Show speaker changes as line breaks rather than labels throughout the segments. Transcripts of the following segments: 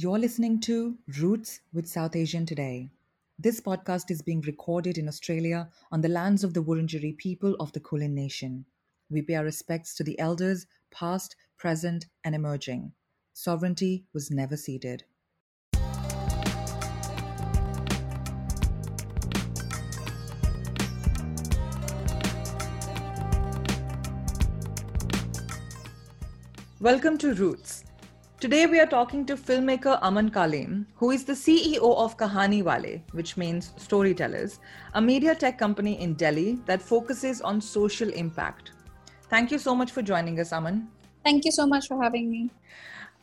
You're listening to Roots with South Asian Today. This podcast is being recorded in Australia on the lands of the Wurundjeri people of the Kulin Nation. We pay our respects to the elders, past, present, and emerging. Sovereignty was never ceded. Welcome to Roots. Today we are talking to filmmaker Aman Kaleem, who is the CEO of Kahaani Wale, which means storytellers, a media tech company in Delhi that focuses on social impact. Thank you so much for joining us, Aman.
Thank you so much for having me.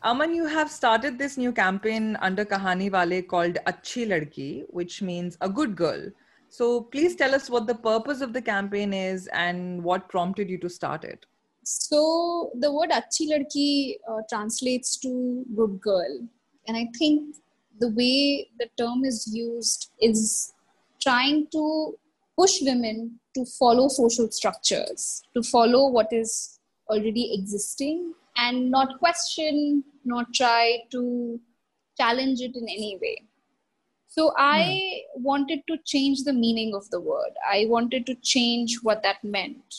Aman, you have started this new campaign under Kahaani Wale called Acchi Ladki, which means a good girl. So please tell us what the purpose of the campaign is and what prompted you to start it.
So the word Acchi Ladki uh, translates to good girl. And I think the way the term is used is trying to push women to follow social structures, to follow what is already existing and not question, not try to challenge it in any way. So I hmm. wanted to change the meaning of the word. I wanted to change what that meant.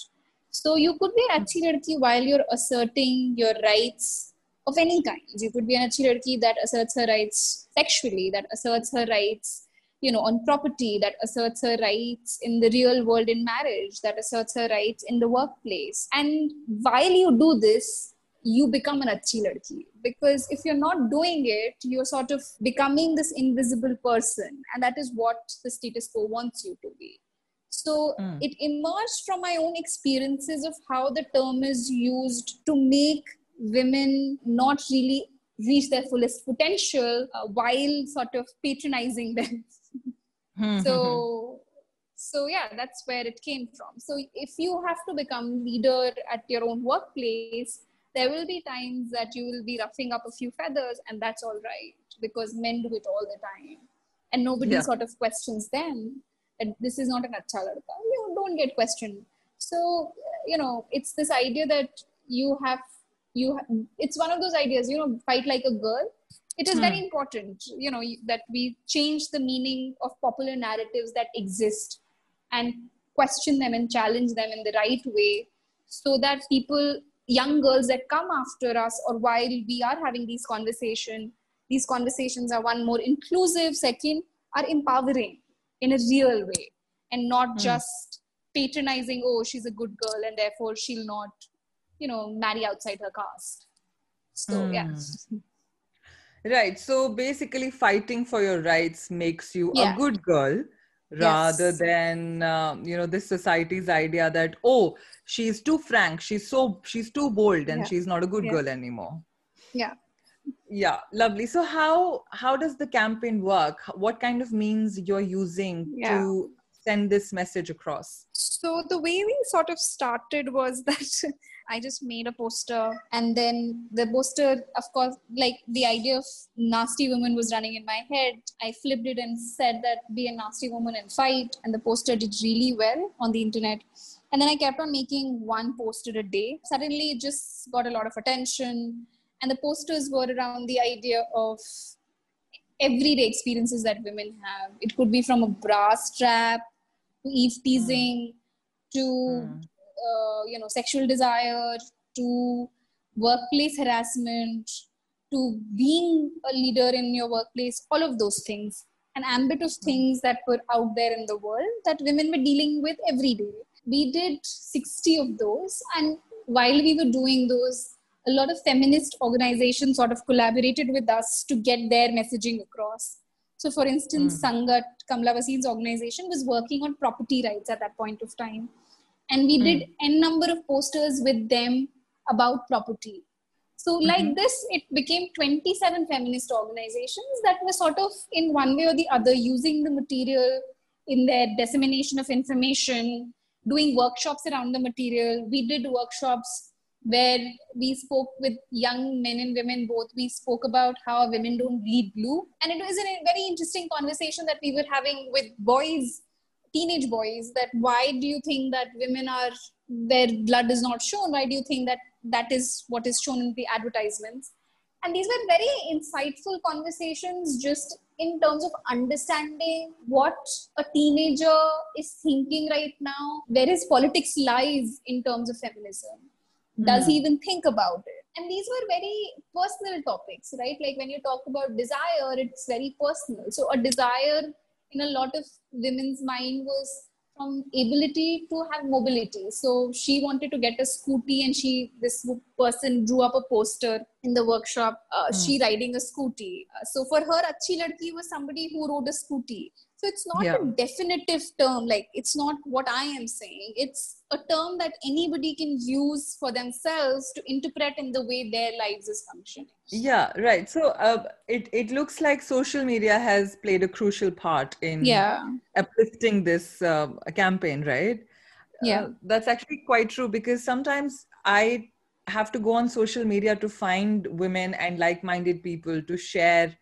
So you could be an acchi ladki while you're asserting your rights of any kind. You could be an acchi ladki that asserts her rights sexually, that asserts her rights, you know, on property, that asserts her rights in the real world in marriage, that asserts her rights in the workplace. And while you do this, you become an acchi ladki because if you're not doing it you're sort of becoming this invisible person and that is what the status quo wants you to be so mm. it emerged from my own experiences of how the term is used to make women not really reach their fullest potential uh, while sort of patronizing them. Hmm, so hmm, hmm. so yeah that's where it came from so if you have to become leader at your own workplace there will be times that you will be roughing up a few feathers and that's all right because men do it all the time and nobody yeah. sort of questions them that this is not an acha ladka. You don't get questioned. So you know it's this idea that you have you have, it's one of those ideas you know fight like a girl. It is hmm. very important you know that we change the meaning of popular narratives that exist and question them and challenge them in the right way so that people young girls that come after us or while we are having these conversations these conversations are one more inclusive second are empowering in a real way and not mm. just patronizing oh she's a good girl and therefore she'll not you know marry outside her caste so mm. yeah
right so basically fighting for your rights makes you yeah. a good girl rather yes. than uh, you know this society's idea that oh she's too frank she's so she's too bold and yeah. she's not a good yeah. girl anymore
yeah
yeah lovely. So how how does the campaign work? What kind of means you're using yeah. to send this message across?
So the way we sort of started was that i just made a poster and then the poster of course like the idea of nasty woman was running in my head. I flipped it and said that be a nasty woman and fight and the poster did really well on the internet. And then i kept on making one poster a day. Suddenly it just got a lot of attention and the posters were around the idea of everyday experiences that women have it could be from a bra strap to eve teasing mm. to mm. Uh, you know sexual desire to workplace harassment to being a leader in your workplace all of those things an ambit of things that were out there in the world that women were dealing with every day we did 60 of those and while we were doing those a lot of feminist organizations sort of collaborated with us to get their messaging across. So, for instance, mm. Sangat, Kamla Bhasin's organization, was working on property rights at that point of time. And we mm. did n number of posters with them about property. So, mm-hmm. like this, it became 27 feminist organizations that were sort of, in one way or the other, using the material in their dissemination of information, doing workshops around the material. We did workshops where we spoke with young men and women both. We spoke about how women don't bleed blue. And it was a very interesting conversation that we were having with boys, teenage boys, that why do you think that women are, their blood is not shown? Why do you think that that is what is shown in the advertisements? and these were very insightful conversations just in terms of understanding what a teenager is thinking right now where his politics lies in terms of feminism does he hmm. even think about it and these were very personal topics right like when you talk about desire it's very personal so a desire in a lot of women's mind was from ability to have mobility. So she wanted to get a scooty, and she this person drew up a poster in the workshop. Uh, mm. She riding a scooty. Uh, so for her, Acchi Ladki was somebody who rode a scooty. So it's not yeah. a definitive term. Like it's not what I am saying. It's a term that anybody can use for themselves to interpret in the way their lives is functioning.
Yeah, right. So uh, it it looks like social media has played a crucial part in
yeah.
uplifting this uh, campaign, right?
Yeah, uh,
that's actually quite true because sometimes I have to go on social media to find women and like-minded people to share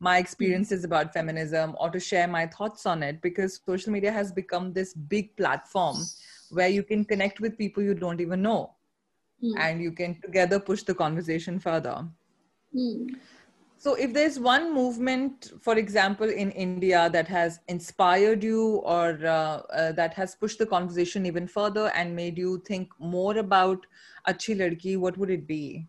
my experiences about feminism or to share my thoughts on it because social media has become this big platform where you can connect with people you don't even know mm. and you can together push the conversation further
mm.
so if there's one movement for example in india that has inspired you or uh, uh, that has pushed the conversation even further and made you think more about acchi ladki what would it be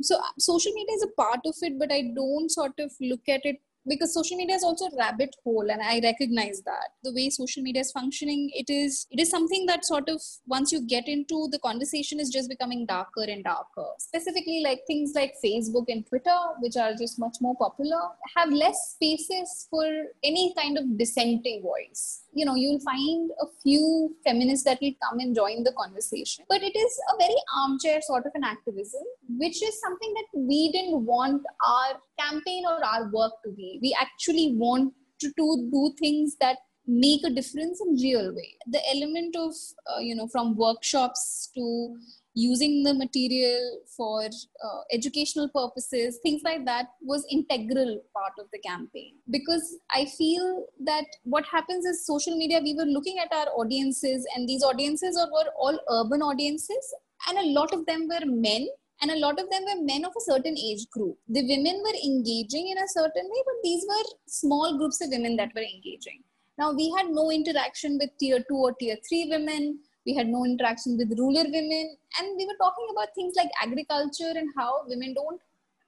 so uh, social media is a part of it but i don't sort of look at it because social media is also a rabbit hole and i recognize that. The way social media is functioning it is it is something that sort of once you get into the conversation is just becoming darker and darker. Specifically like things like facebook and twitter which are just much more popular have less spaces for any kind of dissenting voice you know you'll find a few feminists that will come and join the conversation. But it is a very armchair sort of an activism which is something that we didn't want our campaign or our work to be. We actually want to, to do things that make a difference in real way. The element of uh, you know from workshops to using the material for uh, educational purposes things like that was integral part of the campaign because i feel that what happens is social media we were looking at our audiences and these audiences were all urban audiences and a lot of them were men and a lot of them were men of a certain age group. The women were engaging in a certain way, but these were small groups of women that were engaging. Now, we had no interaction with tier two or tier three women we had no interaction with rural women and we were talking about things like agriculture and how women don't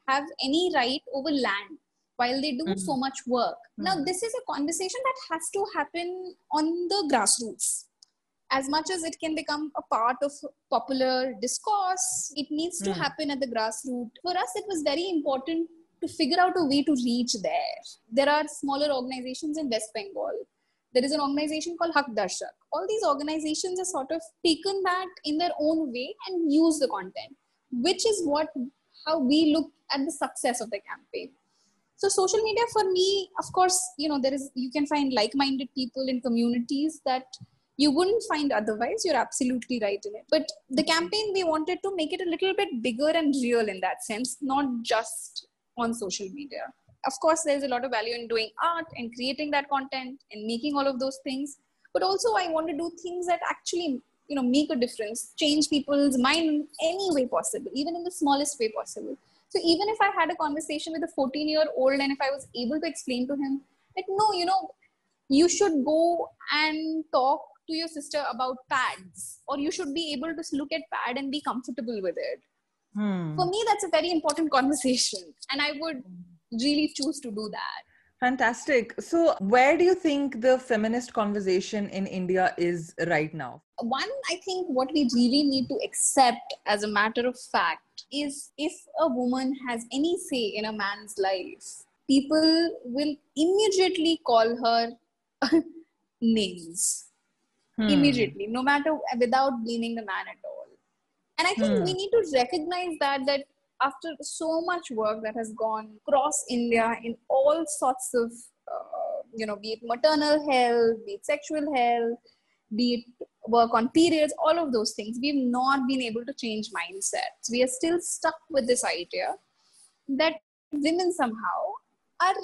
have any right over land while they do mm-hmm. so much work mm-hmm. now this is a conversation that has to happen on the grassroots as much as it can become a part of popular discourse it needs to mm. happen at the grassroots for us it was very important to figure out a way to reach there there are smaller organizations in west bengal there is an organization called Haqdarshak. All these organizations have sort of taken that in their own way and use the content, which is what how we look at the success of the campaign. So social media for me, of course, you know, there is you can find like-minded people in communities that you wouldn't find otherwise. You're absolutely right in it. But the campaign we wanted to make it a little bit bigger and real in that sense, not just on social media of course there's a lot of value in doing art and creating that content and making all of those things but also i want to do things that actually you know make a difference change people's mind any way possible even in the smallest way possible so even if i had a conversation with a 14 year old and if i was able to explain to him that no you know you should go and talk to your sister about pads or you should be able to look at pad and be comfortable with it
hmm.
for me that's a very important conversation and i would really choose to do that.
Fantastic. So, where do you think the feminist conversation in India is right now?
One, I think what we really need to accept as a matter of fact is if a woman has any say in a man's life, people will immediately call her names. Hmm. Immediately, no matter without blaming the man at all. And I think hmm. we need to recognize that that after so much work that has gone across India in all sorts of, uh, you know, be it maternal health, be it sexual health, be it work on periods, all of those things, we've not been able to change mindsets. We are still stuck with this idea that women somehow are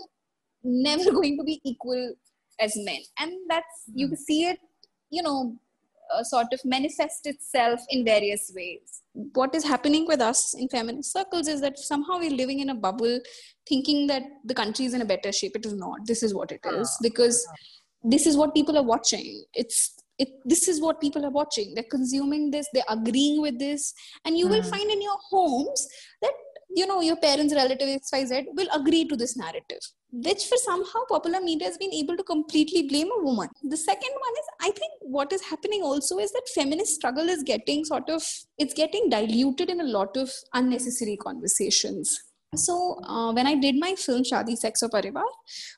never going to be equal as men. And that's, you hmm. see it, you know, uh, sort of manifest itself in various ways. What is happening with us in feminist circles is that somehow we're living in a bubble, thinking that the country is in a better shape. It is not. This is what it is
Ah.
because this is what people are watching. It's it, this is what people are watching. They're consuming this. They're agreeing with this, and you will
Hmm.
find in your homes that you know your parents, relatives, XYZ will agree to this narrative which for somehow popular media has been able to completely blame a woman. The second one is I think what is happening also is that feminist struggle is getting sort of it's getting diluted in a lot of unnecessary conversations. So uh, when I did my film Shadi Sex or Parivar,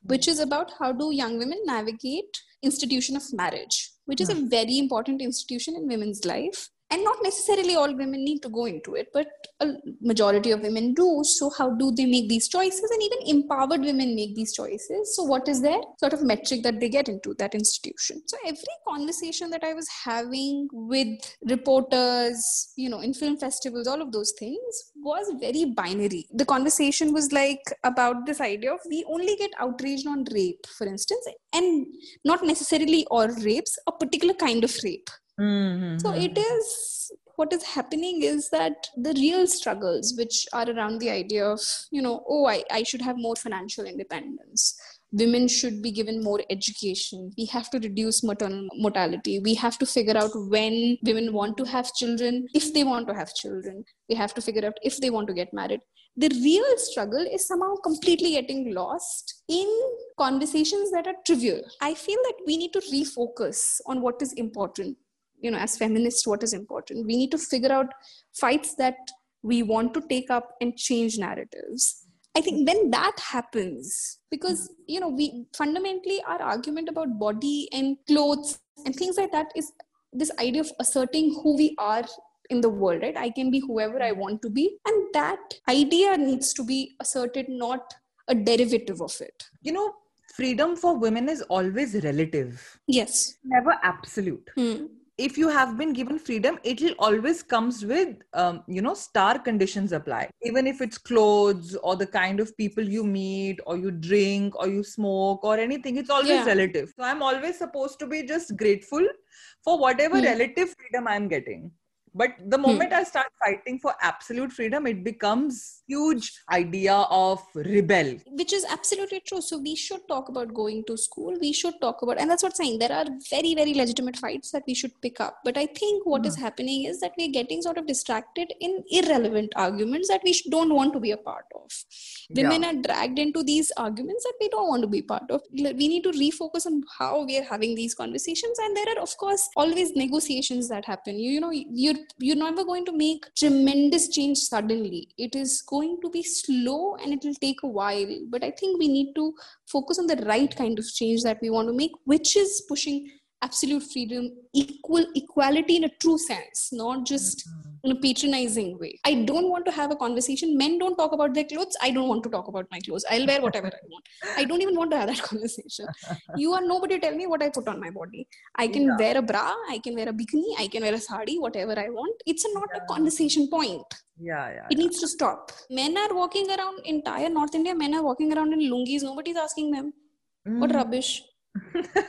which is about how do young women navigate institution of marriage, which is a very important institution in women's life and not necessarily all women need to go into it but a majority of women do. So how do they make these choices? And even empowered women make these choices. So what is their sort of metric that they get into that institution? So every conversation that i was having with reporters you know in film festivals all of those things was very binary. The conversation was like about this idea of we only get outraged on rape for instance and not necessarily all rapes a particular kind of rape
Mhm.
so it is what is happening is that the real struggles which are around the idea of you know oh i, I should have more financial independence. Women should be given more education. We have to reduce maternal mortality. We have to figure out when women want to have children if they want to have children. We have to figure out if they want to get married. The real struggle is somehow completely getting lost in conversations that are trivial. I feel that we need to refocus on what is important you know as feminists what is important? We need to figure out fights that we want to take up and change narratives. I think when that happens because you know we fundamentally our argument about body and clothes and things like that is this idea of asserting who we are in the world right? I can be whoever i want to be. And that idea needs to be asserted not a derivative of it.
You know, freedom for women is always relative,
yes.
Never absolute.
hmm.
If you have been given freedom it will always comes with um, you know star conditions apply even if it's clothes or the kind of people you meet or you drink or you smoke or anything it's always
Yeah.
relative so i'm always supposed to be just grateful for whatever
Hmm.
relative freedom i'm getting but the moment i start fighting for absolute freedom it becomes huge idea of rebel.
Which is absolutely true. So we should talk about going to school. We should talk about and that's what I'm saying. There are very very legitimate fights that we should pick up. But i think what is hmm. happening is that we're getting sort of distracted in irrelevant arguments that we don't want to be a part of. Women
Yeah.
are dragged into these arguments that we don't want to be part of. We need to refocus on how we are having these conversations. And there are of course always negotiations that happen. You, you know you're you're never going to make tremendous change suddenly. It is going to be slow and it will take a while. But i think we need to focus on the right kind of change that we want to make which is pushing absolute freedom equal equality in a true sense not just mm-hmm. In a patronizing way. I don't want to have a conversation. Men don't talk about their clothes. I don't want to talk about my clothes. I'll wear whatever i want. I don't even want to have that conversation. You are nobody tell me what i put on my body. I can
Yeah.
wear a bra. I can wear a bikini. I can wear a sari whatever i want. It's not a conversation point.
Yeah yeah
it needs to stop. Men are walking around entire north india men are walking around in lungis nobody's asking them. What
Mm.
rubbish.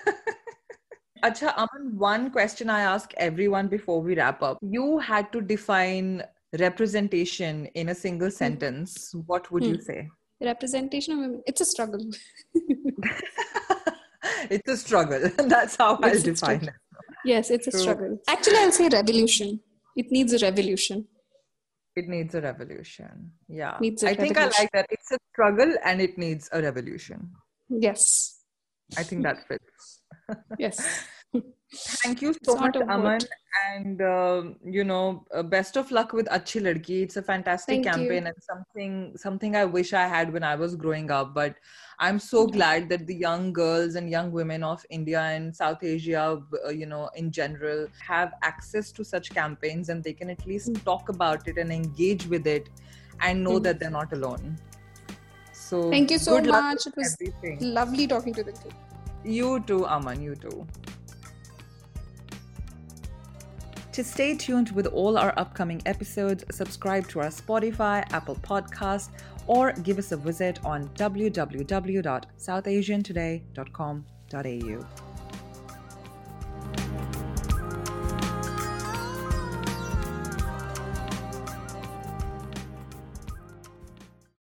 Aman, one question I ask everyone before we wrap up. You had to define representation in a single sentence. What would you
Hmm.
say?
representation of women it's a struggle
it's a struggle. That's how I'll define it.
yes it's a struggle actually i'll say revolution it needs a revolution
It needs a revolution. Yeah.
A
I think I like that. It's a struggle and it needs a revolution.
yes
I think that fits.
yes
Thank you so much, Aman. And um, you know, uh, best of luck with Acchi Ladki. It's a fantastic
Thank you.
campaign and something something I wish I had when I was growing up. But I'm so glad that the young girls and young women of India and South Asia, uh, you know, in general, have access to such campaigns and they can at least
Mm.
talk about it and engage with it and know
Mm.
that they're not alone. So
Thank you so much. It was
everything.
lovely talking to the group
You too, Aman. You too. To stay tuned with all our upcoming episodes, subscribe to our Spotify, Apple Podcast, or give us a visit on www.southasiantoday.com.au.